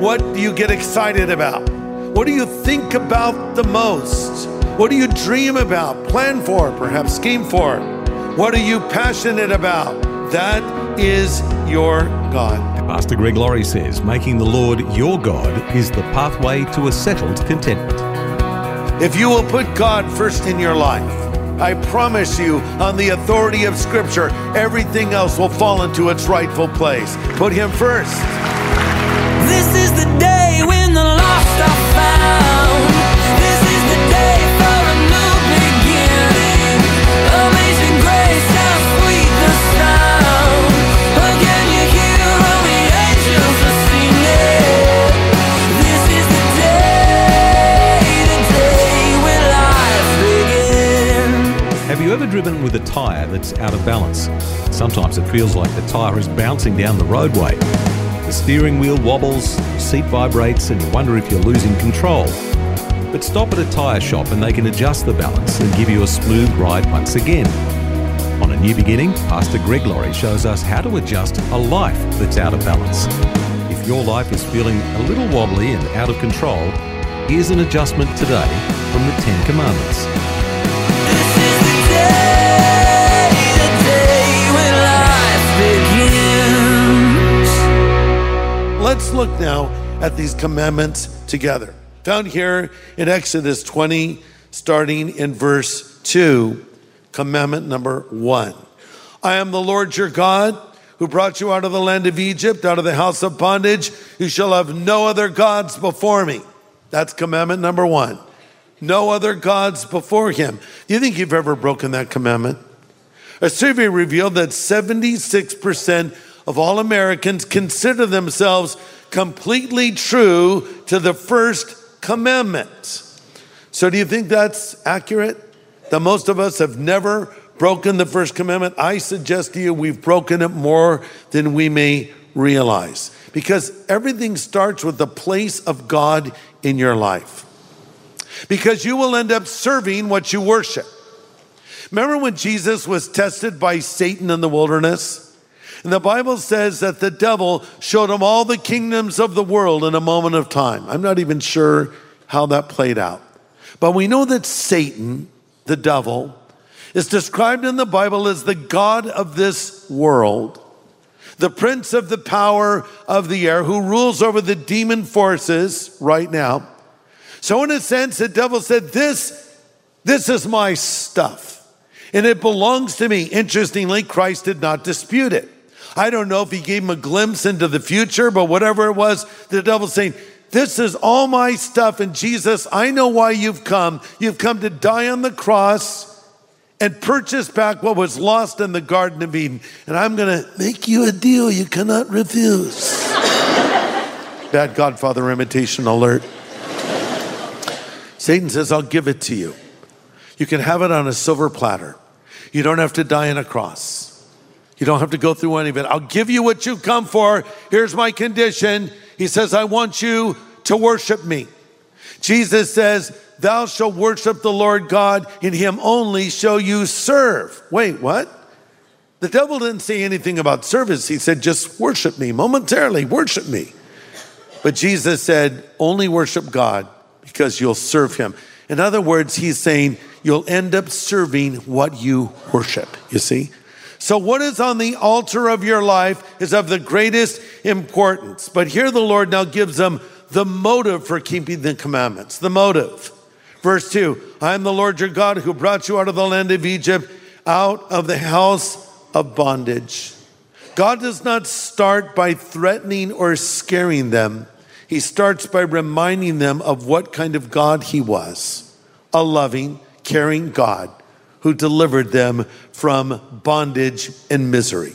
What do you get excited about? What do you think about the most? What do you dream about, plan for, perhaps scheme for? What are you passionate about? That is your God. Pastor Greg Laurie says making the Lord your God is the pathway to a settled contentment. If you will put God first in your life, I promise you, on the authority of Scripture, everything else will fall into its rightful place. Put Him first. Driven with a tyre that's out of balance? Sometimes it feels like the tyre is bouncing down the roadway. The steering wheel wobbles, seat vibrates, and you wonder if you're losing control. But stop at a tyre shop and they can adjust the balance and give you a smooth ride once again. On A New Beginning, Pastor Greg Laurie shows us how to adjust a life that's out of balance. If your life is feeling a little wobbly and out of control, here's an adjustment today from the Ten Commandments. Let's look now at these commandments together. Found here in Exodus 20, starting in verse 2, commandment number 1. I am the Lord your God who brought you out of the land of Egypt, out of the house of bondage. You shall have no other gods before me. That's commandment number 1. No other gods before him. Do you think you've ever broken that commandment? A survey revealed that 76% of all Americans consider themselves completely true to the first commandment. So, do you think that's accurate? That most of us have never broken the first commandment? I suggest to you we've broken it more than we may realize. Because everything starts with the place of God in your life. Because you will end up serving what you worship. Remember when Jesus was tested by Satan in the wilderness? And the Bible says that the devil showed him all the kingdoms of the world in a moment of time. I'm not even sure how that played out. But we know that Satan, the devil, is described in the Bible as the God of this world, the prince of the power of the air, who rules over the demon forces right now. So, in a sense, the devil said, This, this is my stuff, and it belongs to me. Interestingly, Christ did not dispute it. I don't know if he gave him a glimpse into the future, but whatever it was, the devil's saying, This is all my stuff. And Jesus, I know why you've come. You've come to die on the cross and purchase back what was lost in the Garden of Eden. And I'm going to make you a deal you cannot refuse. Bad Godfather imitation alert. Satan says, I'll give it to you. You can have it on a silver platter. You don't have to die on a cross. You don't have to go through any of it. I'll give you what you come for. Here's my condition. He says, I want you to worship me. Jesus says, Thou shalt worship the Lord God, in him only shall you serve. Wait, what? The devil didn't say anything about service. He said, Just worship me momentarily, worship me. But Jesus said, Only worship God because you'll serve him. In other words, he's saying, You'll end up serving what you worship, you see? So, what is on the altar of your life is of the greatest importance. But here the Lord now gives them the motive for keeping the commandments. The motive. Verse 2 I am the Lord your God who brought you out of the land of Egypt, out of the house of bondage. God does not start by threatening or scaring them, He starts by reminding them of what kind of God He was a loving, caring God who delivered them from bondage and misery.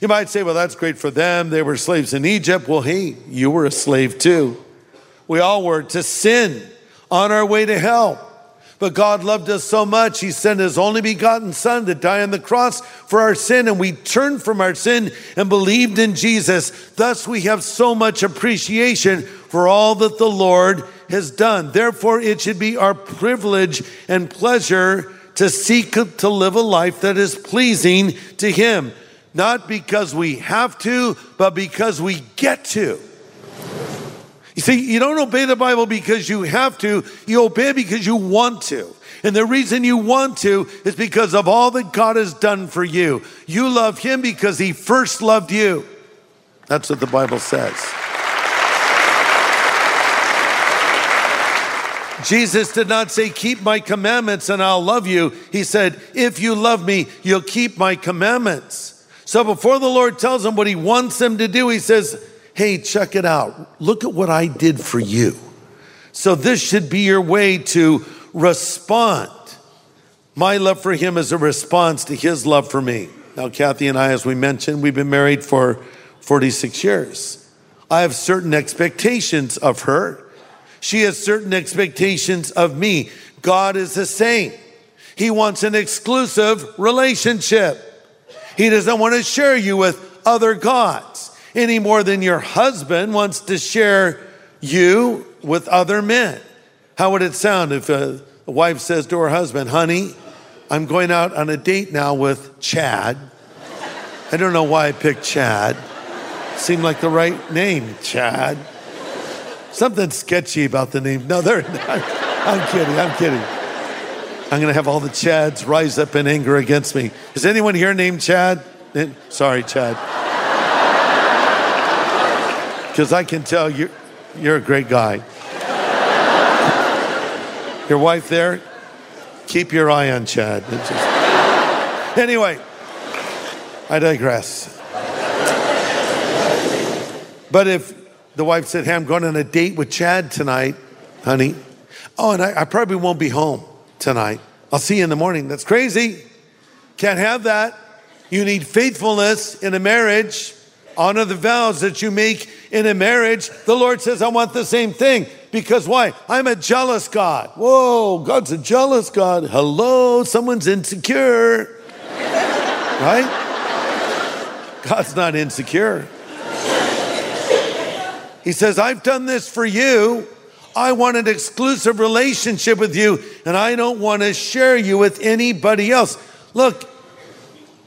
You might say, well, that's great for them. They were slaves in Egypt. Well, hey, you were a slave too. We all were to sin on our way to hell. But God loved us so much, He sent His only begotten Son to die on the cross for our sin, and we turned from our sin and believed in Jesus. Thus, we have so much appreciation for all that the Lord has done. Therefore, it should be our privilege and pleasure to seek to live a life that is pleasing to Him, not because we have to, but because we get to. You see, you don't obey the Bible because you have to, you obey because you want to. And the reason you want to is because of all that God has done for you. You love Him because He first loved you. That's what the Bible says. Jesus did not say, Keep my commandments and I'll love you. He said, If you love me, you'll keep my commandments. So before the Lord tells him what he wants him to do, he says, Hey, check it out. Look at what I did for you. So this should be your way to respond. My love for him is a response to his love for me. Now, Kathy and I, as we mentioned, we've been married for 46 years. I have certain expectations of her. She has certain expectations of me. God is the same. He wants an exclusive relationship. He doesn't want to share you with other gods any more than your husband wants to share you with other men. How would it sound if a, a wife says to her husband, honey, I'm going out on a date now with Chad. I don't know why I picked Chad. Seemed like the right name, Chad. Something sketchy about the name. No, they're not. I'm kidding. I'm kidding. I'm going to have all the Chads rise up in anger against me. Is anyone here named Chad? Eh, Sorry, Chad. Because I can tell you're, you're a great guy. Your wife there, keep your eye on Chad. Just- Anyway, I digress. But if the wife said, Hey, I'm going on a date with Chad tonight, honey. Oh, and I, I probably won't be home tonight. I'll see you in the morning. That's crazy. Can't have that. You need faithfulness in a marriage. Honor the vows that you make in a marriage. The Lord says, I want the same thing. Because why? I'm a jealous God. Whoa, God's a jealous God. Hello, someone's insecure. right? God's not insecure. He says, I've done this for you. I want an exclusive relationship with you, and I don't want to share you with anybody else. Look,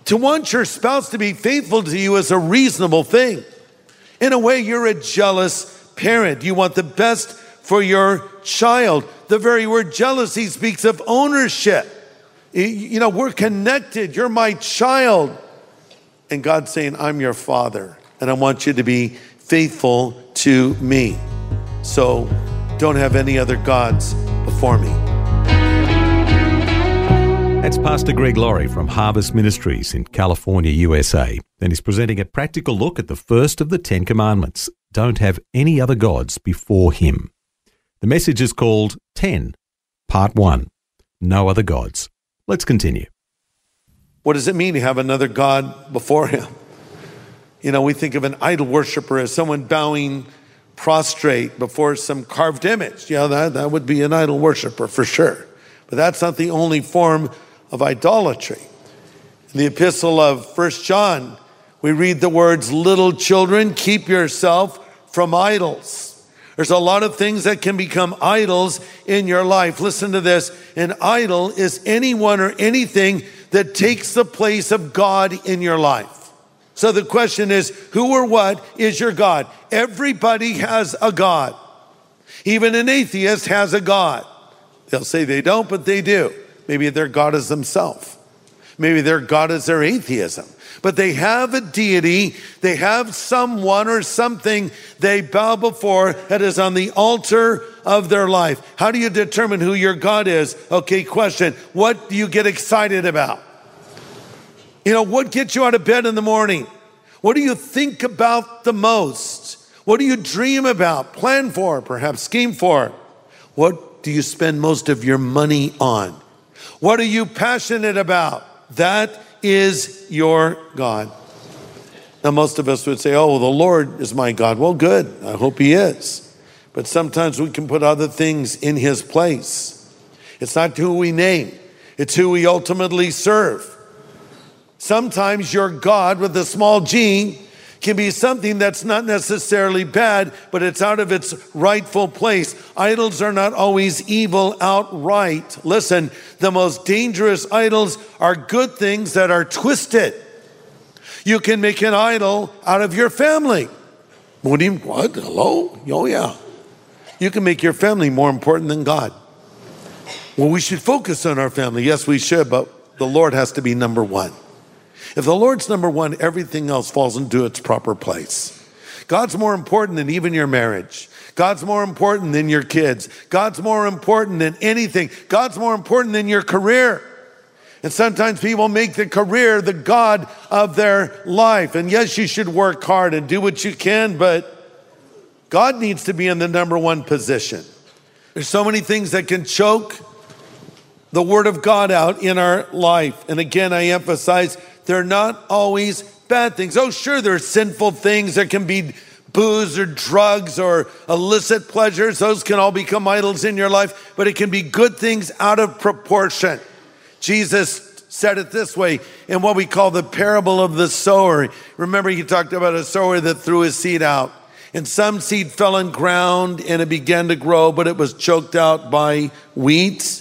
to want your spouse to be faithful to you is a reasonable thing. In a way, you're a jealous parent. You want the best for your child. The very word jealousy speaks of ownership. You- know, we're connected. You're my child. And God's saying, I'm your father, and I want you to be faithful to me. So don't have any other gods before me. That's Pastor Greg Laurie from Harvest Ministries in California, USA, and he's presenting a practical look at the first of the Ten Commandments don't have any other gods before him. The message is called 10, Part 1 No Other Gods. Let's continue. What does it mean to have another God before him? You know, we think of an idol worshiper as someone bowing prostrate before some carved image. Yeah, that, that would be an idol worshiper for sure. But that's not the only form of idolatry. In the epistle of First John, we read the words, Little children, keep yourself from idols. There's a lot of things that can become idols in your life. Listen to this an idol is anyone or anything that takes the place of God in your life. So the question is who or what is your God? Everybody has a God. Even an atheist has a God. They'll say they don't, but they do. Maybe their God is themselves. Maybe their God is their atheism. But they have a deity, they have someone or something they bow before that is on the altar of their life. How do you determine who your God is? Okay, question. What do you get excited about? You know, what gets you out of bed in the morning? What do you think about the most? What do you dream about, plan for, perhaps scheme for? What do you spend most of your money on? What are you passionate about? That is your God. Now, most of us would say, oh, the Lord is my God. Well, good. I hope He is. But sometimes we can put other things in His place. It's not who we name, it's who we ultimately serve. Sometimes your God with a small g can be something that's not necessarily bad, but it's out of its rightful place. Idols are not always evil outright. Listen, the most dangerous idols are good things that are twisted. You can make an idol out of your family. What what? Hello? Oh, yeah. You can make your family more important than God. Well, we should focus on our family. Yes, we should, but the Lord has to be number one. If the Lord's number one, everything else falls into its proper place. God's more important than even your marriage. God's more important than your kids. God's more important than anything. God's more important than your career. And sometimes people make the career the God of their life. And yes, you should work hard and do what you can, but God needs to be in the number one position. There's so many things that can choke the Word of God out in our life. And again, I emphasize they're not always bad things. Oh, sure, there are sinful things. There can be booze or drugs or illicit pleasures. Those can all become idols in your life, but it can be good things out of proportion. Jesus said it this way in what we call the parable of the sower. Remember, he talked about a sower that threw his seed out. And some seed fell on ground and it began to grow, but it was choked out by weeds.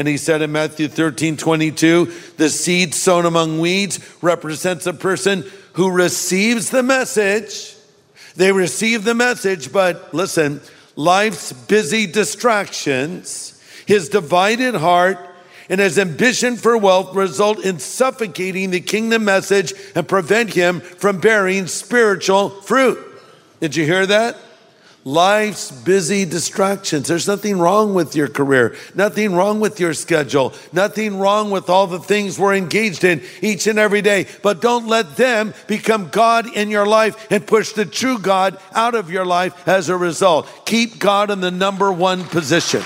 And he said in Matthew 13, 22, the seed sown among weeds represents a person who receives the message. They receive the message, but listen, life's busy distractions, his divided heart, and his ambition for wealth result in suffocating the kingdom message and prevent him from bearing spiritual fruit. Did you hear that? Life's busy distractions. There's nothing wrong with your career, nothing wrong with your schedule, nothing wrong with all the things we're engaged in each and every day. But don't let them become God in your life and push the true God out of your life as a result. Keep God in the number one position.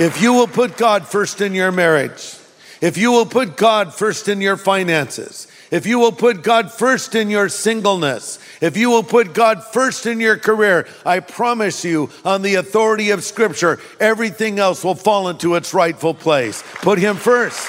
If you will put God first in your marriage, if you will put God first in your finances, if you will put God first in your singleness, if you will put God first in your career, I promise you, on the authority of Scripture, everything else will fall into its rightful place. Put Him first.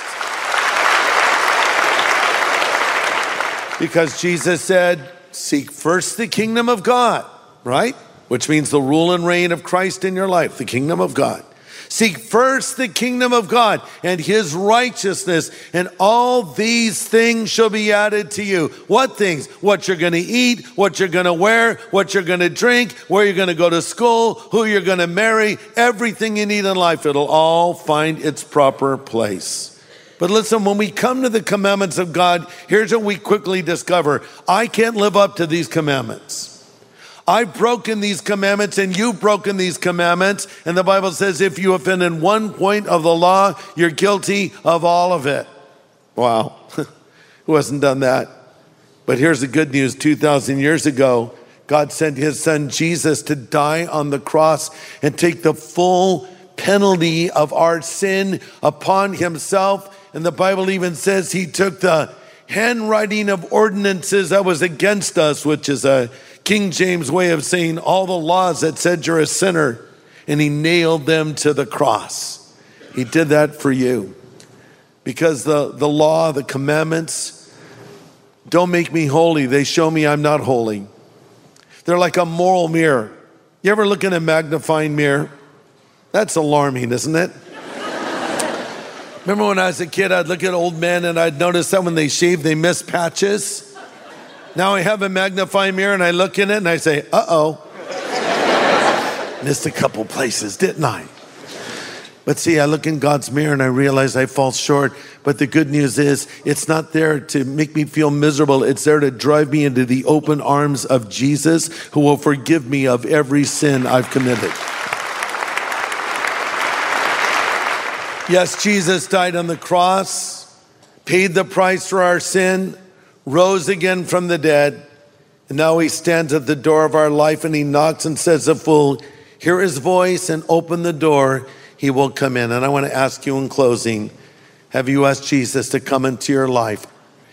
Because Jesus said, Seek first the kingdom of God, right? Which means the rule and reign of Christ in your life, the kingdom of God. Seek first the kingdom of God and his righteousness, and all these things shall be added to you. What things? What you're going to eat, what you're going to wear, what you're going to drink, where you're going to go to school, who you're going to marry, everything you need in life. It'll all find its proper place. But listen, when we come to the commandments of God, here's what we quickly discover I can't live up to these commandments. I've broken these commandments and you've broken these commandments. And the Bible says if you offend in one point of the law, you're guilty of all of it. Wow. Who hasn't done that? But here's the good news 2,000 years ago, God sent his son Jesus to die on the cross and take the full penalty of our sin upon himself. And the Bible even says he took the handwriting of ordinances that was against us, which is a King James way of saying all the laws that said you're a sinner, and he nailed them to the cross. He did that for you. Because the, the law, the commandments, don't make me holy. They show me I'm not holy. They're like a moral mirror. You ever look in a magnifying mirror? That's alarming, isn't it? Remember when I was a kid, I'd look at old men and I'd notice that when they shave, they miss patches. Now I have a magnifying mirror and I look in it and I say, uh oh. Missed a couple places, didn't I? But see, I look in God's mirror and I realize I fall short. But the good news is, it's not there to make me feel miserable. It's there to drive me into the open arms of Jesus, who will forgive me of every sin I've committed. Yes, Jesus died on the cross, paid the price for our sin, rose again from the dead, and now he stands at the door of our life and he knocks and says, If we'll hear his voice and open the door, he will come in. And I want to ask you in closing have you asked Jesus to come into your life?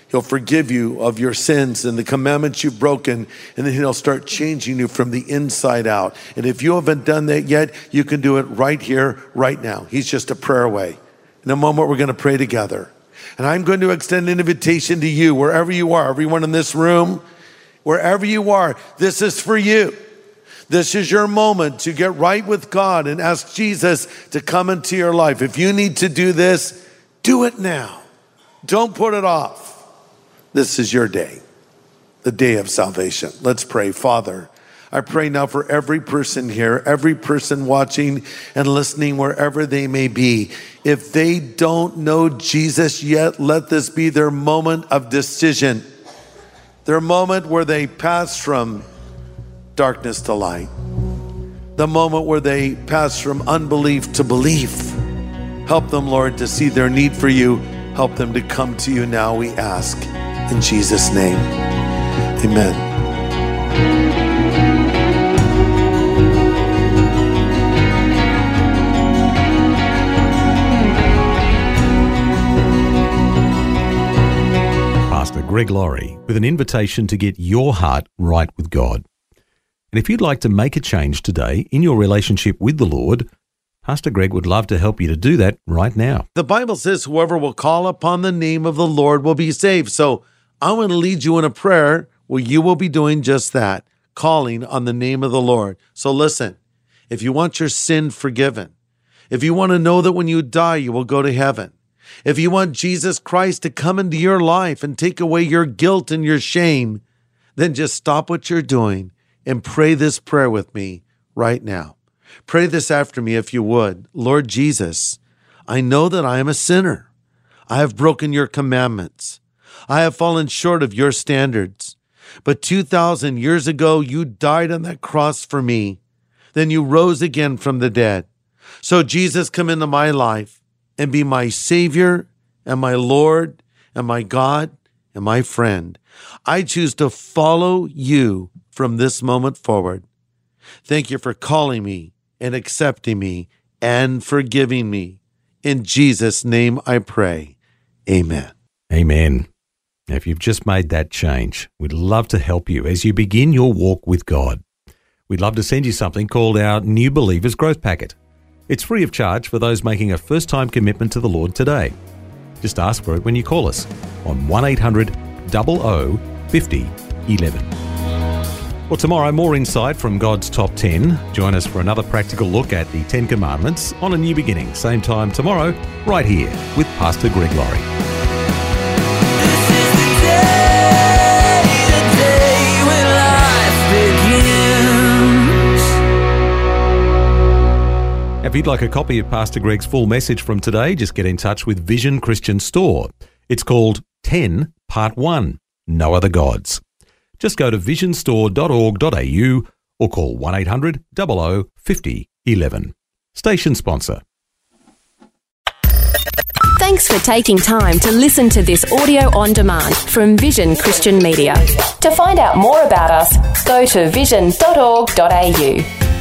He'll forgive you of your sins and the commandments you've broken, and then He'll start changing you from the inside out. And if you haven't done that yet, you can do it right here, right now. He's just a prayer away. In a moment, we're going to pray together. And I'm going to extend an invitation to you, wherever you are, everyone in this room, wherever you are, this is for you. This is your moment to get right with God and ask Jesus to come into your life. If you need to do this, do it now. Don't put it off. This is your day, the day of salvation. Let's pray. Father, I pray now for every person here, every person watching and listening wherever they may be. If they don't know Jesus yet, let this be their moment of decision, their moment where they pass from darkness to light, the moment where they pass from unbelief to belief. Help them, Lord, to see their need for you. Help them to come to you now, we ask. In Jesus' name, amen. Greg Laurie with an invitation to get your heart right with God. And if you'd like to make a change today in your relationship with the Lord, Pastor Greg would love to help you to do that right now. The Bible says, whoever will call upon the name of the Lord will be saved. So I want to lead you in a prayer where you will be doing just that, calling on the name of the Lord. So listen, if you want your sin forgiven, if you want to know that when you die, you will go to heaven, if you want Jesus Christ to come into your life and take away your guilt and your shame, then just stop what you're doing and pray this prayer with me right now. Pray this after me if you would. Lord Jesus, I know that I am a sinner. I have broken your commandments. I have fallen short of your standards. But 2,000 years ago, you died on that cross for me. Then you rose again from the dead. So, Jesus, come into my life and be my Savior and my Lord and my God and my friend. I choose to follow you from this moment forward. Thank you for calling me and accepting me and forgiving me. In Jesus' name I pray. Amen. Amen. If you've just made that change, we'd love to help you as you begin your walk with God. We'd love to send you something called our New Believers Growth Packet. It's free of charge for those making a first time commitment to the Lord today. Just ask for it when you call us on 1 800 00 50 11. Well, tomorrow, more insight from God's top 10. Join us for another practical look at the Ten Commandments on a new beginning. Same time tomorrow, right here with Pastor Greg Laurie. You'd like a copy of Pastor Greg's full message from today, just get in touch with Vision Christian Store. It's called 10 Part 1 No Other Gods. Just go to visionstore.org.au or call 1 800 00 50 11. Station sponsor. Thanks for taking time to listen to this audio on demand from Vision Christian Media. To find out more about us, go to vision.org.au.